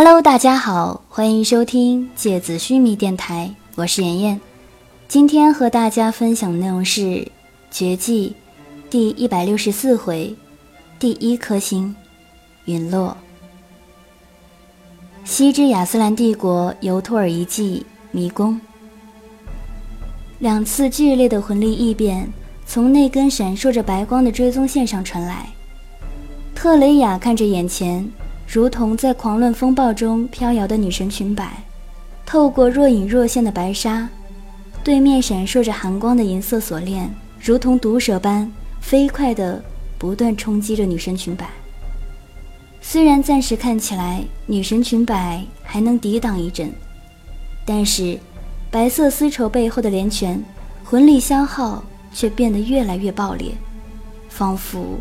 Hello，大家好，欢迎收听芥子须弥电台，我是妍妍。今天和大家分享的内容是《绝技》第一百六十四回，第一颗星陨落。西之亚斯兰帝国尤托尔遗迹迷宫，两次剧烈的魂力异变从那根闪烁着白光的追踪线上传来。特雷雅看着眼前。如同在狂乱风暴中飘摇的女神裙摆，透过若隐若现的白纱，对面闪烁着寒光的银色锁链，如同毒蛇般飞快地不断冲击着女神裙摆。虽然暂时看起来女神裙摆还能抵挡一阵，但是白色丝绸背后的连拳，魂力消耗却变得越来越爆裂，仿佛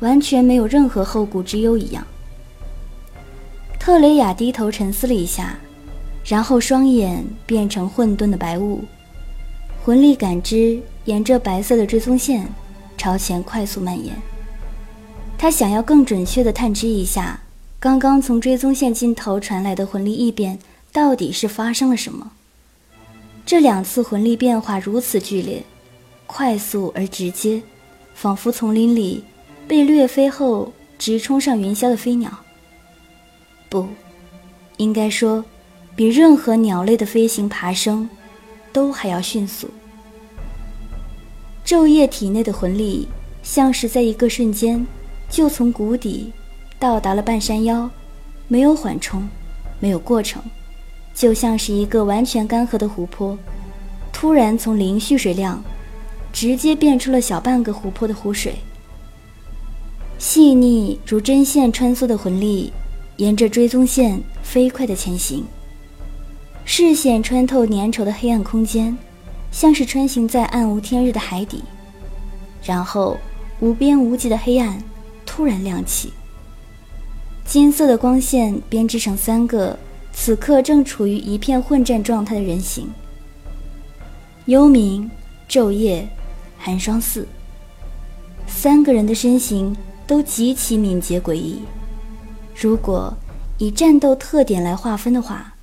完全没有任何后顾之忧一样。特雷雅低头沉思了一下，然后双眼变成混沌的白雾，魂力感知沿着白色的追踪线朝前快速蔓延。他想要更准确地探知一下，刚刚从追踪线尽头传来的魂力异变到底是发生了什么。这两次魂力变化如此剧烈，快速而直接，仿佛丛林里被掠飞后直冲上云霄的飞鸟。不，应该说，比任何鸟类的飞行爬升都还要迅速。昼夜体内的魂力像是在一个瞬间就从谷底到达了半山腰，没有缓冲，没有过程，就像是一个完全干涸的湖泊，突然从零蓄水量直接变出了小半个湖泊的湖水。细腻如针线穿梭的魂力。沿着追踪线飞快地前行，视线穿透粘稠的黑暗空间，像是穿行在暗无天日的海底。然后，无边无际的黑暗突然亮起，金色的光线编织成三个此刻正处于一片混战状态的人形：幽冥、昼夜、寒霜四。三个人的身形都极其敏捷诡异。如果以战斗特点来划分的话，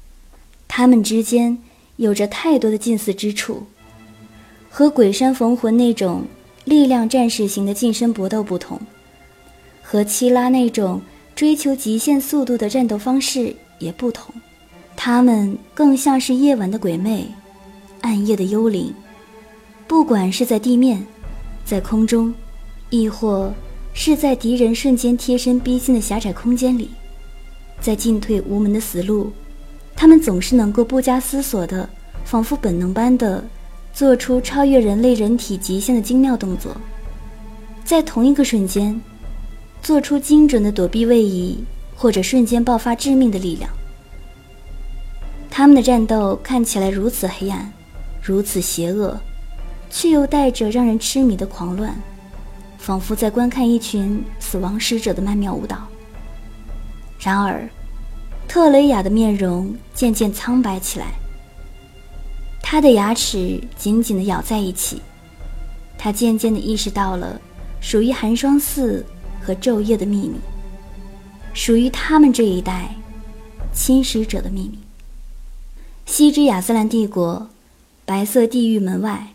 他们之间有着太多的近似之处。和鬼山逢魂那种力量战士型的近身搏斗不同，和七拉那种追求极限速度的战斗方式也不同。他们更像是夜晚的鬼魅，暗夜的幽灵。不管是在地面，在空中，亦或……是在敌人瞬间贴身逼近的狭窄空间里，在进退无门的死路，他们总是能够不加思索的，仿佛本能般的，做出超越人类人体极限的精妙动作，在同一个瞬间，做出精准的躲避位移，或者瞬间爆发致命的力量。他们的战斗看起来如此黑暗，如此邪恶，却又带着让人痴迷的狂乱。仿佛在观看一群死亡使者的曼妙舞蹈。然而，特雷雅的面容渐渐苍白起来，她的牙齿紧紧地咬在一起。她渐渐地意识到了属于寒霜寺和昼夜的秘密，属于他们这一代侵蚀者的秘密。西之亚斯兰帝国，白色地狱门外。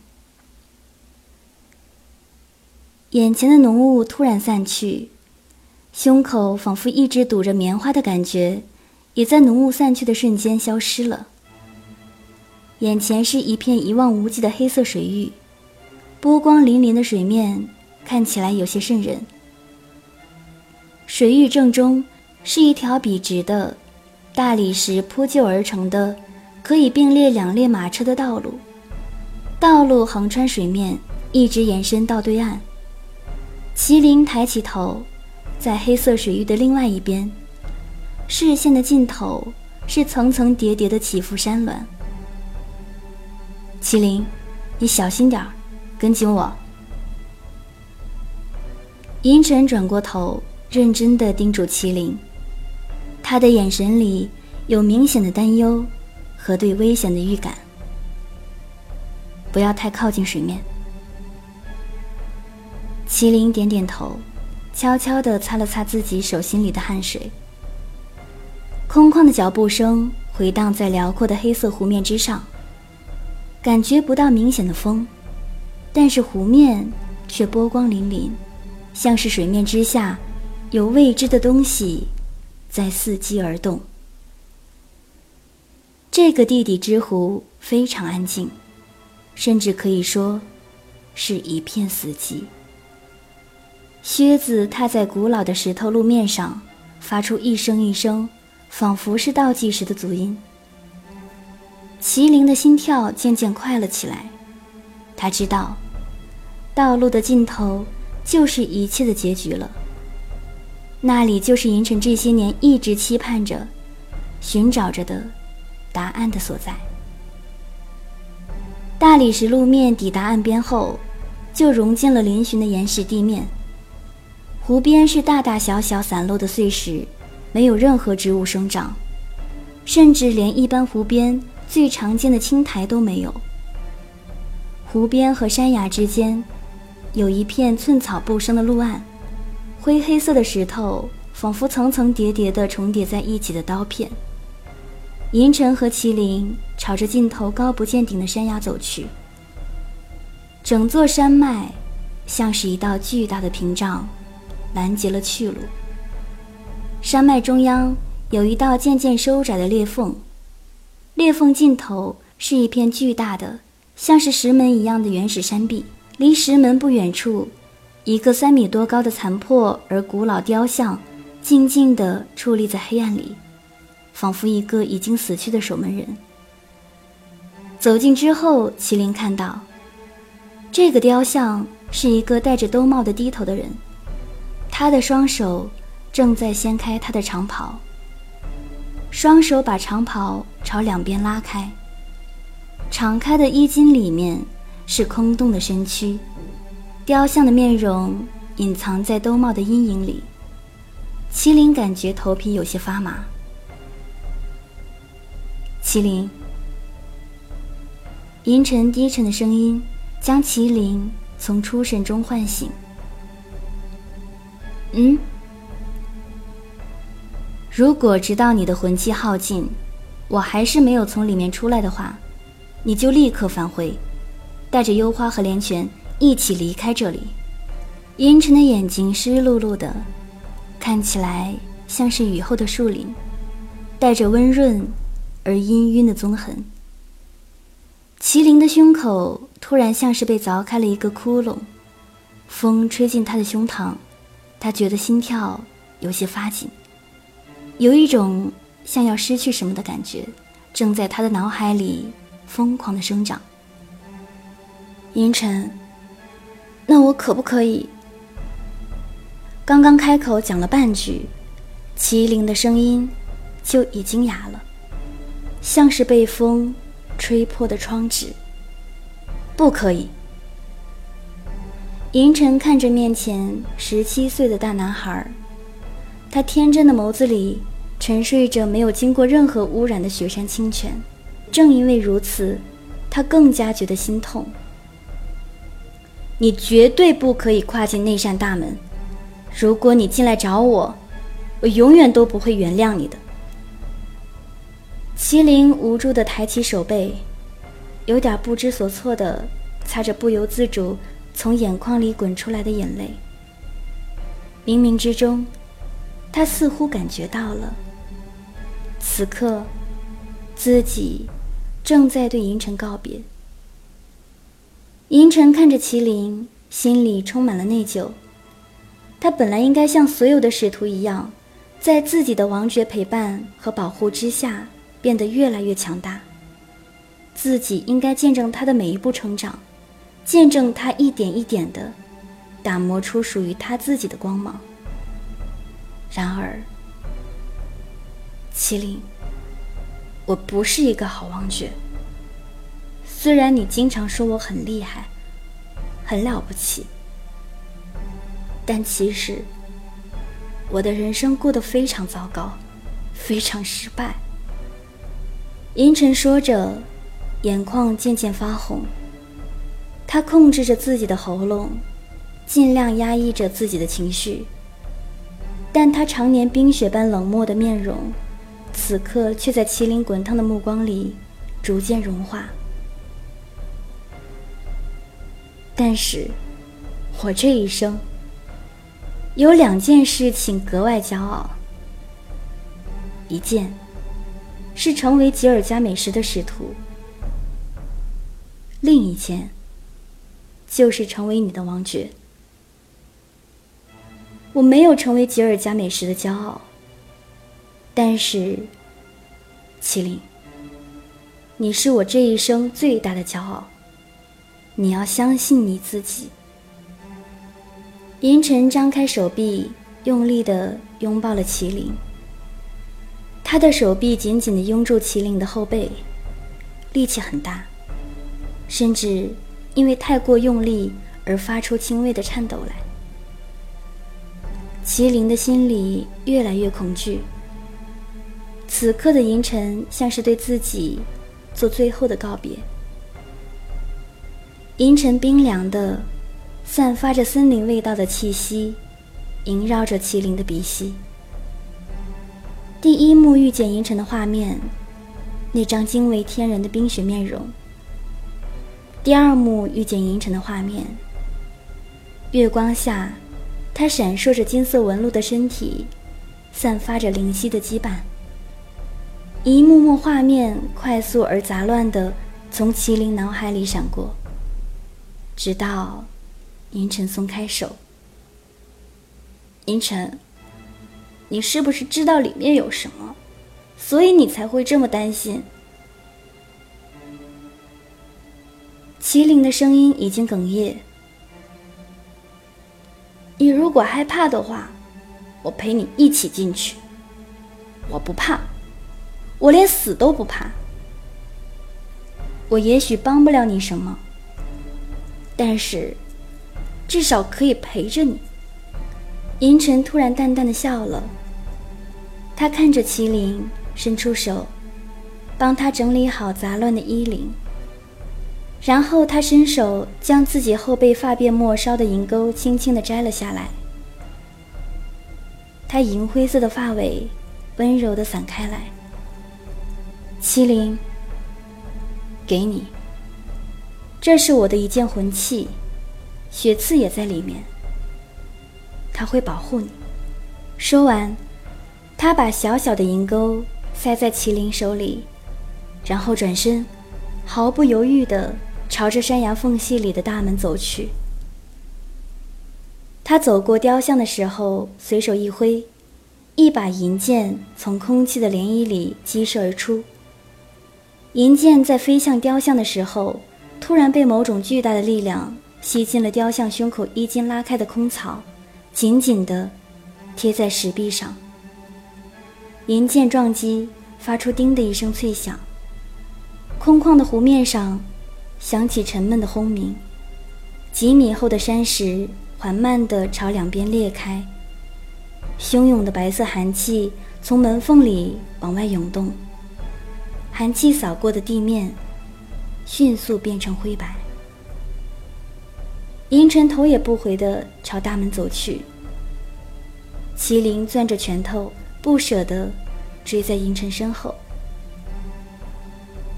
眼前的浓雾突然散去，胸口仿佛一直堵着棉花的感觉，也在浓雾散去的瞬间消失了。眼前是一片一望无际的黑色水域，波光粼粼的水面看起来有些渗人。水域正中是一条笔直的大理石铺就而成的，可以并列两列马车的道路，道路横穿水面，一直延伸到对岸。麒麟抬起头，在黑色水域的另外一边，视线的尽头是层层叠叠的起伏山峦。麒麟，你小心点儿，跟紧我。银尘转过头，认真的叮嘱麒麟，他的眼神里有明显的担忧和对危险的预感。不要太靠近水面。麒麟点点头，悄悄地擦了擦自己手心里的汗水。空旷的脚步声回荡在辽阔的黑色湖面之上，感觉不到明显的风，但是湖面却波光粼粼，像是水面之下有未知的东西在伺机而动。这个地底之湖非常安静，甚至可以说是一片死寂。靴子踏在古老的石头路面上，发出一声一声，仿佛是倒计时的足音。麒麟的心跳渐渐快了起来，他知道，道路的尽头就是一切的结局了。那里就是银尘这些年一直期盼着、寻找着的答案的所在。大理石路面抵达岸边后，就融进了嶙峋的岩石地面。湖边是大大小小散落的碎石，没有任何植物生长，甚至连一般湖边最常见的青苔都没有。湖边和山崖之间，有一片寸草不生的陆岸，灰黑色的石头仿佛层层叠叠的重叠在一起的刀片。银尘和麒麟朝着尽头高不见顶的山崖走去，整座山脉像是一道巨大的屏障。拦截了去路。山脉中央有一道渐渐收窄的裂缝，裂缝尽头是一片巨大的、像是石门一样的原始山壁。离石门不远处，一个三米多高的残破而古老雕像，静静地矗立在黑暗里，仿佛一个已经死去的守门人。走近之后，麒麟看到，这个雕像是一个戴着兜帽的低头的人。他的双手正在掀开他的长袍，双手把长袍朝两边拉开，敞开的衣襟里面是空洞的身躯，雕像的面容隐藏在兜帽的阴影里。麒麟感觉头皮有些发麻。麒麟，阴沉低沉的声音将麒麟从出神中唤醒。嗯，如果直到你的魂气耗尽，我还是没有从里面出来的话，你就立刻返回，带着幽花和连泉一起离开这里。阴沉的眼睛湿漉漉的，看起来像是雨后的树林，带着温润而氤氲的棕痕。麒麟的胸口突然像是被凿开了一个窟窿，风吹进他的胸膛。他觉得心跳有些发紧，有一种像要失去什么的感觉，正在他的脑海里疯狂的生长。银尘，那我可不可以？刚刚开口讲了半句，麒麟的声音就已经哑了，像是被风吹破的窗纸。不可以。银尘看着面前十七岁的大男孩，他天真的眸子里沉睡着没有经过任何污染的雪山清泉。正因为如此，他更加觉得心痛。你绝对不可以跨进那扇大门！如果你进来找我，我永远都不会原谅你的。麒麟无助地抬起手背，有点不知所措地擦着不由自主。从眼眶里滚出来的眼泪。冥冥之中，他似乎感觉到了，此刻自己正在对银尘告别。银尘看着麒麟，心里充满了内疚。他本来应该像所有的使徒一样，在自己的王爵陪伴和保护之下，变得越来越强大。自己应该见证他的每一步成长。见证他一点一点的打磨出属于他自己的光芒。然而，麒麟，我不是一个好王爵。虽然你经常说我很厉害，很了不起，但其实我的人生过得非常糟糕，非常失败。银尘说着，眼眶渐渐发红。他控制着自己的喉咙，尽量压抑着自己的情绪。但他常年冰雪般冷漠的面容，此刻却在麒麟滚烫的目光里逐渐融化。但是，我这一生有两件事情格外骄傲。一件是成为吉尔加美什的使徒，另一件就是成为你的王爵。我没有成为吉尔加美什的骄傲，但是，麒麟，你是我这一生最大的骄傲。你要相信你自己。银尘张开手臂，用力地拥抱了麒麟。他的手臂紧紧地拥住麒麟的后背，力气很大，甚至因为太过用力而发出轻微的颤抖来。麒麟的心里越来越恐惧。此刻的银尘像是对自己做最后的告别。银尘冰凉的、散发着森林味道的气息，萦绕着麒麟的鼻息。第一幕遇见银尘的画面，那张惊为天人的冰雪面容。第二幕遇见银尘的画面，月光下，他闪烁着金色纹路的身体，散发着灵犀的羁绊。一幕幕画面快速而杂乱的从麒麟脑海里闪过。直到，银尘松开手。银尘，你是不是知道里面有什么，所以你才会这么担心？麒麟的声音已经哽咽。你如果害怕的话，我陪你一起进去。我不怕，我连死都不怕。我也许帮不了你什么。但是，至少可以陪着你。银尘突然淡淡的笑了。他看着麒麟，伸出手，帮他整理好杂乱的衣领。然后他伸手将自己后背发辫末梢的银钩轻轻的摘了下来。他银灰色的发尾温柔的散开来。麒麟，给你。这是我的一件魂器，血刺也在里面。他会保护你。说完，他把小小的银钩塞在麒麟手里，然后转身，毫不犹豫地朝着山崖缝隙里的大门走去。他走过雕像的时候，随手一挥，一把银剑从空气的涟漪里激射而出。银剑在飞向雕像的时候。突然被某种巨大的力量吸进了雕像胸口衣襟拉开的空槽，紧紧地贴在石壁上。银剑撞击，发出“叮”的一声脆响。空旷的湖面上响起沉闷的轰鸣。几米厚的山石缓慢地朝两边裂开，汹涌的白色寒气从门缝里往外涌动。寒气扫过的地面。迅速变成灰白。银尘头也不回地朝大门走去。麒麟攥着拳头，不舍得追在银尘身后。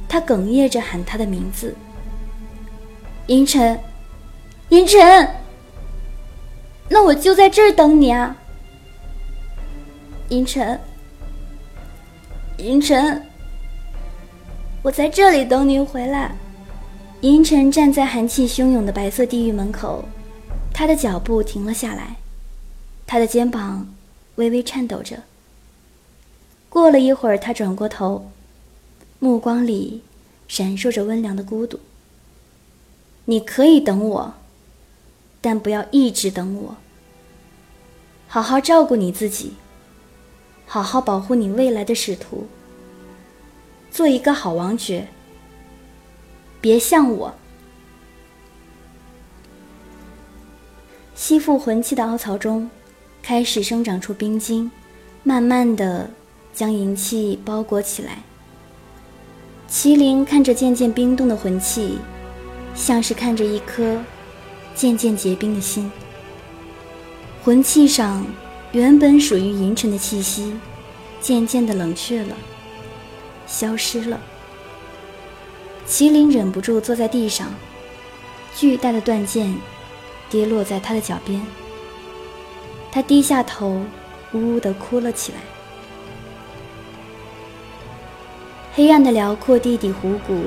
他哽咽着喊他的名字：“银尘，银尘。”那我就在这儿等你啊，银尘，银尘。我在这里等你回来。银尘站在寒气汹涌的白色地狱门口，他的脚步停了下来，他的肩膀微微颤抖着。过了一会儿，他转过头，目光里闪烁着温凉的孤独。你可以等我，但不要一直等我。好好照顾你自己，好好保护你未来的使徒。做一个好王爵，别像我。吸附魂器的凹槽中，开始生长出冰晶，慢慢的将银器包裹起来。麒麟看着渐渐冰冻的魂器，像是看着一颗渐渐结冰的心。魂器上原本属于银尘的气息，渐渐的冷却了。消失了。麒麟忍不住坐在地上，巨大的断剑跌落在他的脚边。他低下头，呜呜的哭了起来。黑暗的辽阔地底湖谷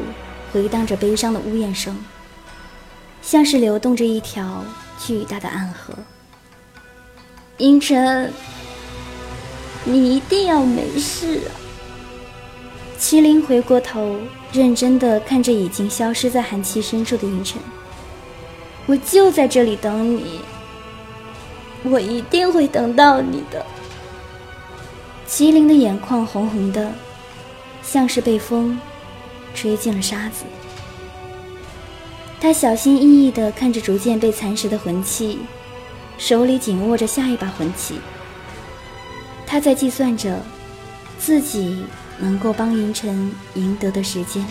回荡着悲伤的呜咽声，像是流动着一条巨大的暗河。银尘，你一定要没事啊！麒麟回过头，认真地看着已经消失在寒气深处的银尘。我就在这里等你，我一定会等到你的。麒麟的眼眶红红的，像是被风吹进了沙子。他小心翼翼地看着逐渐被蚕食的魂器。手里紧握着下一把魂器，他在计算着自己能够帮银尘赢得的时间。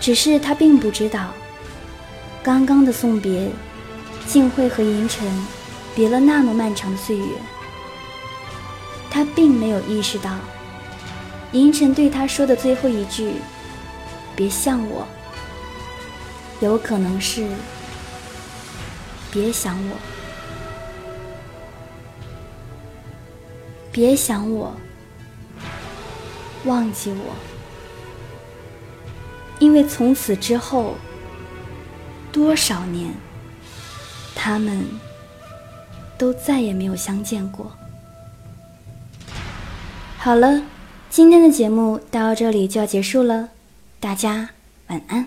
只是他并不知道，刚刚的送别，竟会和银尘别了那么漫长的岁月。他并没有意识到，银尘对他说的最后一句“别像我”，有可能是。别想我，别想我，忘记我，因为从此之后，多少年，他们都再也没有相见过。好了，今天的节目到这里就要结束了，大家晚安。